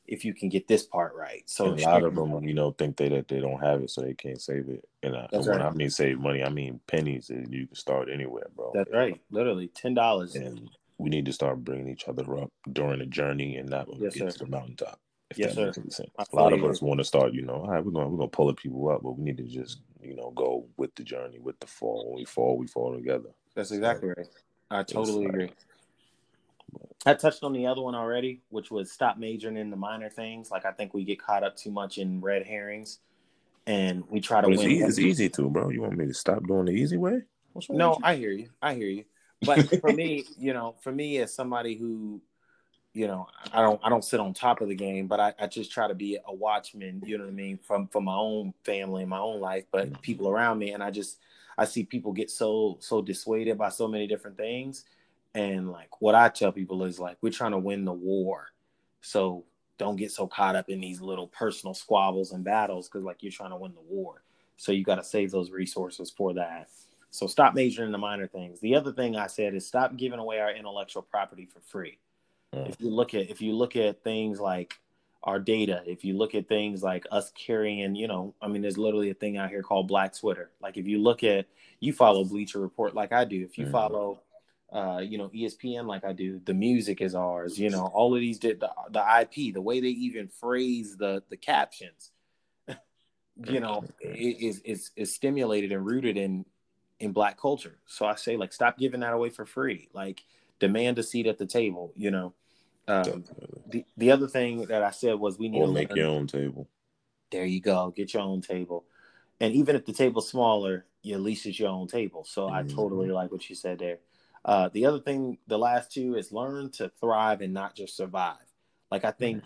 S1: if you can get this part right so
S2: And a lot of them, you know, think they that they don't have it, so they can't save it. And, uh,
S1: I,
S2: and when
S1: right.
S2: I mean save money, I mean pennies. And you can start anywhere, bro.
S1: that's uh, right literally ten dollars
S2: And we need to start bringing each other up during the journey and not when
S1: Yes,
S2: we get
S1: sir.
S2: to the mountaintop. If
S1: Yes,
S2: that
S1: sir.
S2: any sense. A lot of us want to start, you know, all right, we're gonna we're gonna pull the people up, but we need to just, you know, go with the journey, with the fall. When we fall, we fall together.
S1: That's exactly right. I totally
S2: like-
S1: agree. I touched on the other one already, which was stop majoring in the minor things. Like I think we get caught up too much in red herrings, and we try to
S2: it's,
S1: win.
S2: easy, it's easy to, bro. You want me to stop doing the easy way? What's
S1: No. I hear you. I hear you. But for me, you know, for me as somebody who, you know, I don't I don't sit on top of the game, but I, I just try to be a watchman, you know what I mean, from from my own family and my own life, but people around me and I just I see people get so so dissuaded by so many different things. And like what I tell people is like we're trying to win the war. So don't get so caught up in these little personal squabbles and battles because like you're trying to win the war. So you got to save those resources for that. So stop majoring in the minor things. The other thing I said is stop giving away our intellectual property for free.
S2: Mm.
S1: If you look at if you look at things like our data, if you look at things like us carrying, you know, I mean, there's literally a thing out here called Black Twitter. Like if you look at you follow Bleacher Report like I do, if you
S2: Mhm.
S1: follow uh, you know, ESPN like I do, the music is ours, you know, all of these did the, the IP, the way they even phrase the the captions, you know, is is is stimulated and rooted in in black culture. So I say like stop giving that away for free. Like demand a seat at the table, you know. Um, the, the other thing that I said was we need
S2: Or
S1: to
S2: make
S1: learn-
S2: your own table.
S1: there you go. Get your own table. And even if the table's smaller, you at least it's your own table. So I
S2: Mhm.
S1: totally like what you said there. Uh, the other thing, the last two is learn to thrive and not just survive. Like I think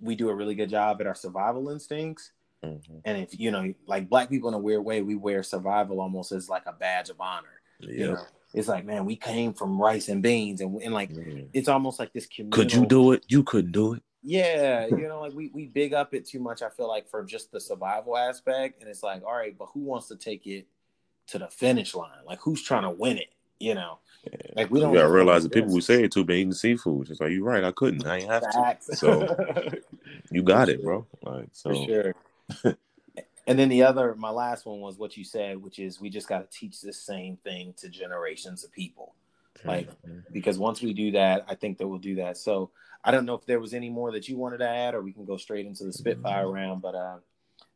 S1: we do a really good job at our survival instincts, Mm-hmm. And if you know, like black people in a weird way, we wear survival almost as like a badge of honor. Yep. You know, it's like, man, we came from rice and beans, and, and like mm. it's almost like this
S2: communal... Could you do it? You couldn't do it.
S1: Yeah, you know, like we we big up it too much. I feel like for just the survival aspect, and it's like, all right, but who wants to take it to the finish line? Like, who's trying to win it? You know,
S2: yeah. like we don't. You gotta realize the people we say it to been eating seafood. It's like you're right. I couldn't. I ain't have Facts. to. So you got it, bro. Like so.
S1: For sure. and then the other, my last one was what you said, which is we just got to teach the same thing to generations of people. Like, mm-hmm. because once we do that, I think that we'll do that. So I don't know if there was any more that you wanted to add, or we can go straight into the Spitfire mm-hmm. round. But uh,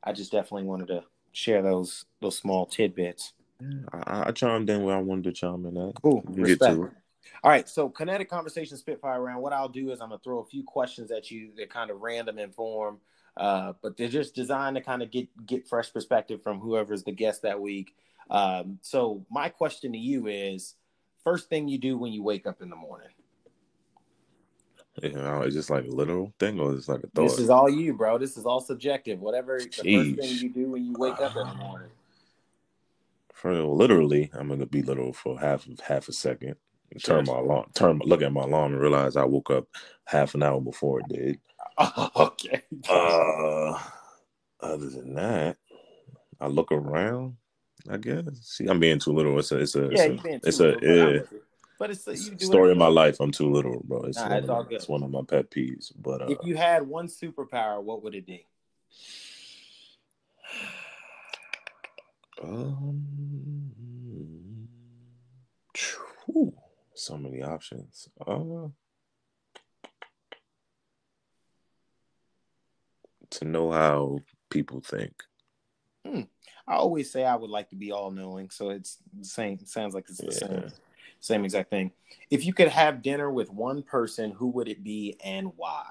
S1: I just definitely wanted to share those those small tidbits.
S2: I, I chimed in where I wanted to chime in at.
S1: Cool. Respect. All right, so kinetic conversation Spitfire round. What I'll do is I'm gonna throw a few questions at you. They're kind of random in form, uh, but they're just designed to kind of get get fresh perspective from whoever's the guest that week. Um, so my question to you is: first thing you do when you wake up in the morning?
S2: You know, it's just like a literal thing, or it's like a thought.
S1: This is all you, bro. This is all subjective. Whatever Jeez. the first thing you do when you wake up in the morning.
S2: For literally, I'm gonna be literal for half half a second. Sure, turn my alarm, turn look at my alarm and realize I woke up half an hour before it did.
S1: Oh, okay.
S2: Uh, other than that, I look around. I guess. See, I'm being too little. It's a, it's a, yeah, it's a, it's a, yeah. But it's a, story of my life. I'm too little, bro. It's, nah, it's, of, it's one of my pet peeves. But uh,
S1: if you had one superpower, what would it be?
S2: Um, whew, so many options. Uh, to know how people think.
S1: Hmm. I always say I would like to be all knowing, so it's the same. Sounds like it's the yeah. same, same exact thing. If you could have dinner with one person, who would it be and why?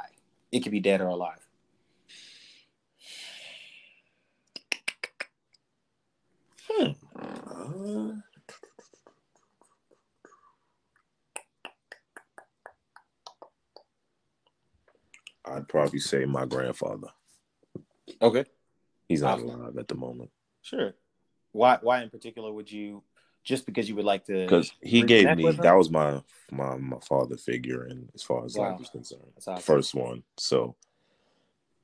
S1: It could be dead or alive.
S2: Hmm. Uh, I'd probably say my grandfather.
S1: Okay.
S2: He's not alive at the moment.
S1: Sure. Why? Why in particular would you? Just because you would like to?
S2: Because he gave me that was my my my father figure, and as far as wow. life is concerned, awesome. first one. So,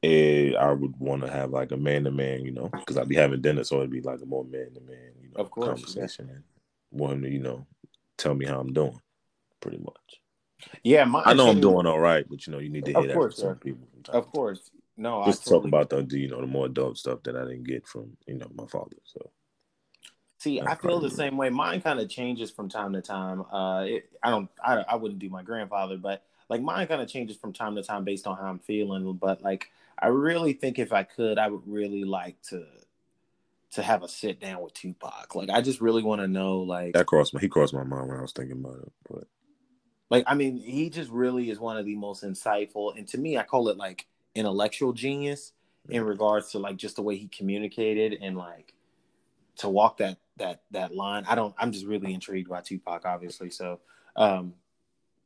S2: it, I would want to have like a man to man, you know, because I'd be having dinner, so it'd be like a more man to man, you know,
S1: of course,
S2: conversation, yeah. and want him to, you know, tell me how I'm doing, pretty much.
S1: Yeah, my,
S2: I know I'm doing all right, but you know, you need to hear that from some people.
S1: Of course, no, I
S2: just totally talk about the you know the more adult stuff that I didn't get from you know my father. So
S1: see, I feel the same way. Mine kind of changes from time to time. Uh, it, I don't, I, I wouldn't do my grandfather, but like mine kind of changes from time to time based on how I'm feeling. But like, I really think if I could, I would really like to to have a sit down with Tupac. Like, I just really want to know, like
S2: that crossed my he crossed my mind when I was thinking about it, but.
S1: Like I mean, he just really is one of the most insightful, and to me, I call it like intellectual genius in regards to like just the way he communicated and like to walk that that that line. I don't. I'm just really intrigued by Tupac, obviously. So um,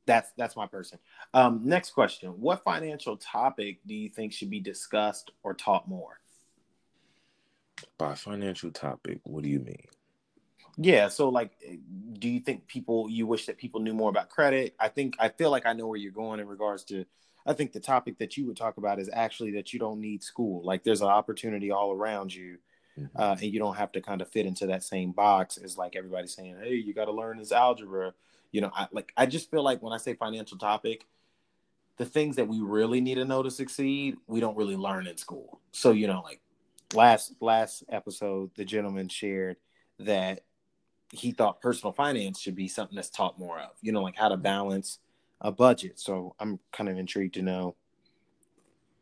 S1: that's that's my person. Um, next question: What financial topic do you think should be discussed or taught more?
S2: By financial topic, what do you mean?
S1: Yeah, so like, do you think people you wish that people knew more about credit? I think I feel like I know where you're going in regards to I think the topic that you would talk about is actually that you don't need school. Like there's an opportunity all around you, mm-hmm. uh, and you don't have to kind of fit into that same box as like everybody saying, "Hey, you got to learn this algebra." You know, I like I just feel like when I say financial topic, the things that we really need to know to succeed, we don't really learn in school. So you know, like last last episode, the gentleman shared that he thought personal finance should be something that's taught more of. You know, like how to balance a budget. So I'm kind of intrigued to know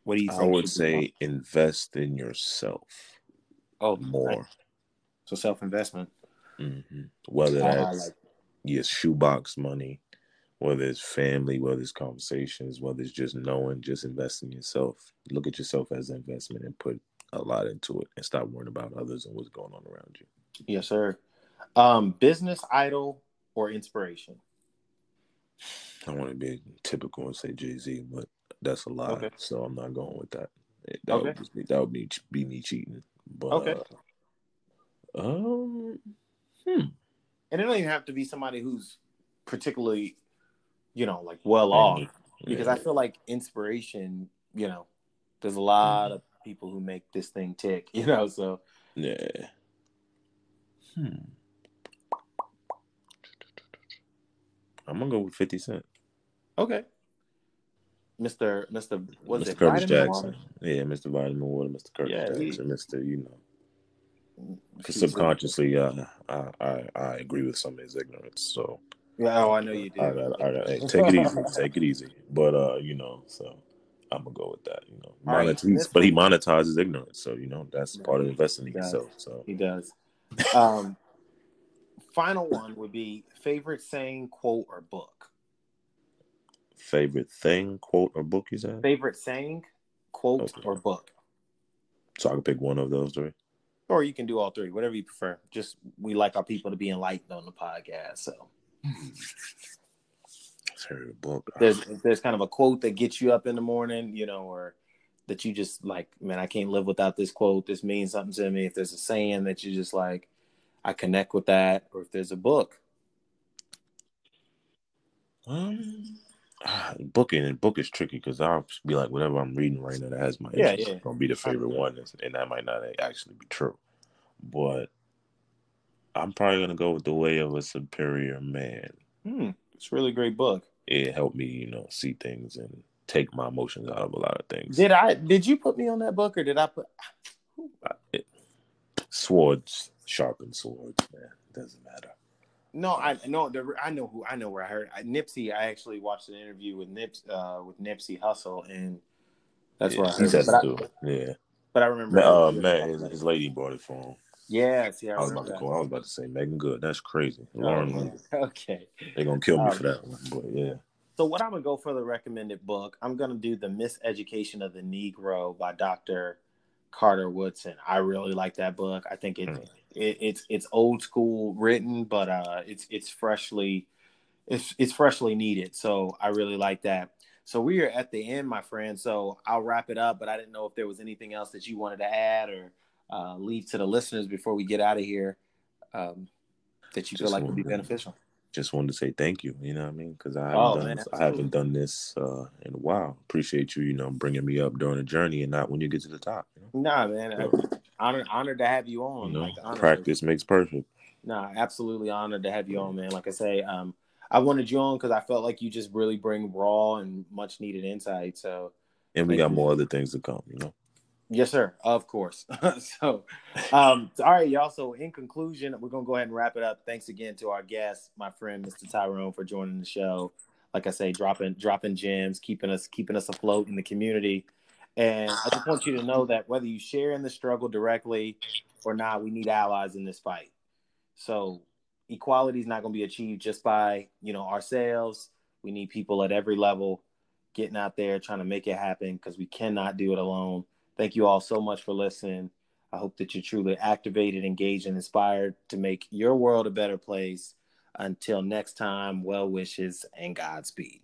S1: what do you
S2: I would say invest in yourself.
S1: Oh, more. Right. So self investment.
S2: Mm-hmm. Whether that's like... your shoebox money, whether it's family, whether it's conversations, whether it's just knowing, just invest in yourself. Look at yourself as an investment and put a lot into it and stop worrying about others and what's going on around you.
S1: Yes, sir. Um, business idol or inspiration?
S2: I want to be typical and say Jay Z, but that's a lie. Okay. So I'm not going with that. That
S1: Okay.
S2: would be, that would be be me cheating. But
S1: Okay.
S2: uh, um, hmm.
S1: And it don't even have to be somebody who's particularly, you know, like well off. Because I feel like inspiration, you know, there's a lot of people who make this thing tick, you know. So
S2: Yeah. Hmm. I'm gonna go with Fifty Cent.
S1: okay. Mr. Mr. Was
S2: Mr.
S1: it
S2: Curtis Jackson.
S1: Water?
S2: Yeah, Mr. Vitamin Water, Mr. Curtis
S1: Yeah, he-
S2: Jackson, Mr. You know, because subconsciously, uh, I, I I agree with some of his ignorance. So
S1: Yeah, oh, I know you do.
S2: I got I got hey, take it easy, take it easy. But uh, you know, so I'm gonna go with that. You know,
S1: All right,
S2: but he monetizes ignorance. So you know, that's
S1: Yeah,
S2: part of investing in yourself. So
S1: He does. Um, final one would be favorite saying, quote, or book.
S2: favorite thing, quote or book you said?
S1: Favorite saying, quote,
S2: Okay.
S1: or book.
S2: So I can pick one of those three.
S1: Or you can do all three, whatever you prefer. Just we like our people to be enlightened on the podcast. So
S2: Favorite book.
S1: there's there's kind of a quote that gets you up in the morning, you know, or that you just like, man, I can't live without this quote. This means something to me. If there's a saying that you just like, I connect with that, or if there's a book.
S2: Um, ah, booking and book is tricky because I'll be like whatever I'm reading right now that has my
S1: Yeah,
S2: interest
S1: yeah.
S2: gonna be the favorite one, and that might not actually be true. But I'm probably gonna go with the way of a superior man.
S1: Hmm, it's a really great book.
S2: It helped me, you know, see things and take my emotions out of a lot of things.
S1: Did I? Did you put me on that book, or did I put?
S2: I- it- swords sharpen swords, man. It doesn't matter.
S1: No, I no. The, I know who. I know where I heard I, Nipsey. I actually watched an interview with Nips uh, with Nipsey Hussle, and that's where I
S2: he
S1: heard.
S2: said
S1: It. But, I,
S2: to do it. Yeah,
S1: but I remember.
S2: uh, man, his, his lady brought it for him.
S1: Yeah, see, I,
S2: I was about
S1: remember
S2: to call. I was about to say Meagan Good. That's crazy.
S1: Oh,
S2: Lauren,
S1: okay.
S2: they're gonna kill me
S1: Um,
S2: for that one. But yeah.
S1: So what I'm gonna go for the recommended book. I'm gonna do the Miseducation of the Negro by Dr. Carter Woodson. I really like that book. I think it,
S2: Mm.
S1: It it's it's old school written, but uh, it's it's freshly it's it's freshly needed. So I really like that. So we are at the end, my friend. So I'll wrap it up. But I didn't know if there was anything else that you wanted to add or uh, leave to the listeners before we get out of here um, that you feel like would be beneficial.
S2: just wanted to say thank you. You know what I mean? Because I haven't
S1: Oh,
S2: done
S1: man,
S2: this, I haven't done this uh, in a while. Appreciate you, you know, bringing me up during the journey and not when you get to the top. You know,
S1: Nah, man. I,
S2: So,
S1: honored honored to have you on.
S2: you know,
S1: like
S2: practice makes perfect.
S1: Nah, absolutely honored to have you on, man. Like I say, um, I wanted you on because I felt like you just really bring raw and much needed insight. So
S2: And we got
S1: you.
S2: more other things to come. You know,
S1: yes, sir. Of course. so um all right, y'all. So in conclusion, we're gonna go ahead and wrap it up. Thanks again to our guest, my friend Mr. Tyrone, for joining the show. Like I say, dropping dropping gems, keeping us keeping us afloat in the community. And I just want you to know that whether you share in the struggle directly or not, we need allies in this fight. So equality is not going to be achieved just by you know ourselves. We need people at every level getting out there trying to make it happen because we cannot do it alone. Thank you all so much for listening. I hope that you're truly activated, engaged, and inspired to make your world a better place. Until next time, well wishes and Godspeed.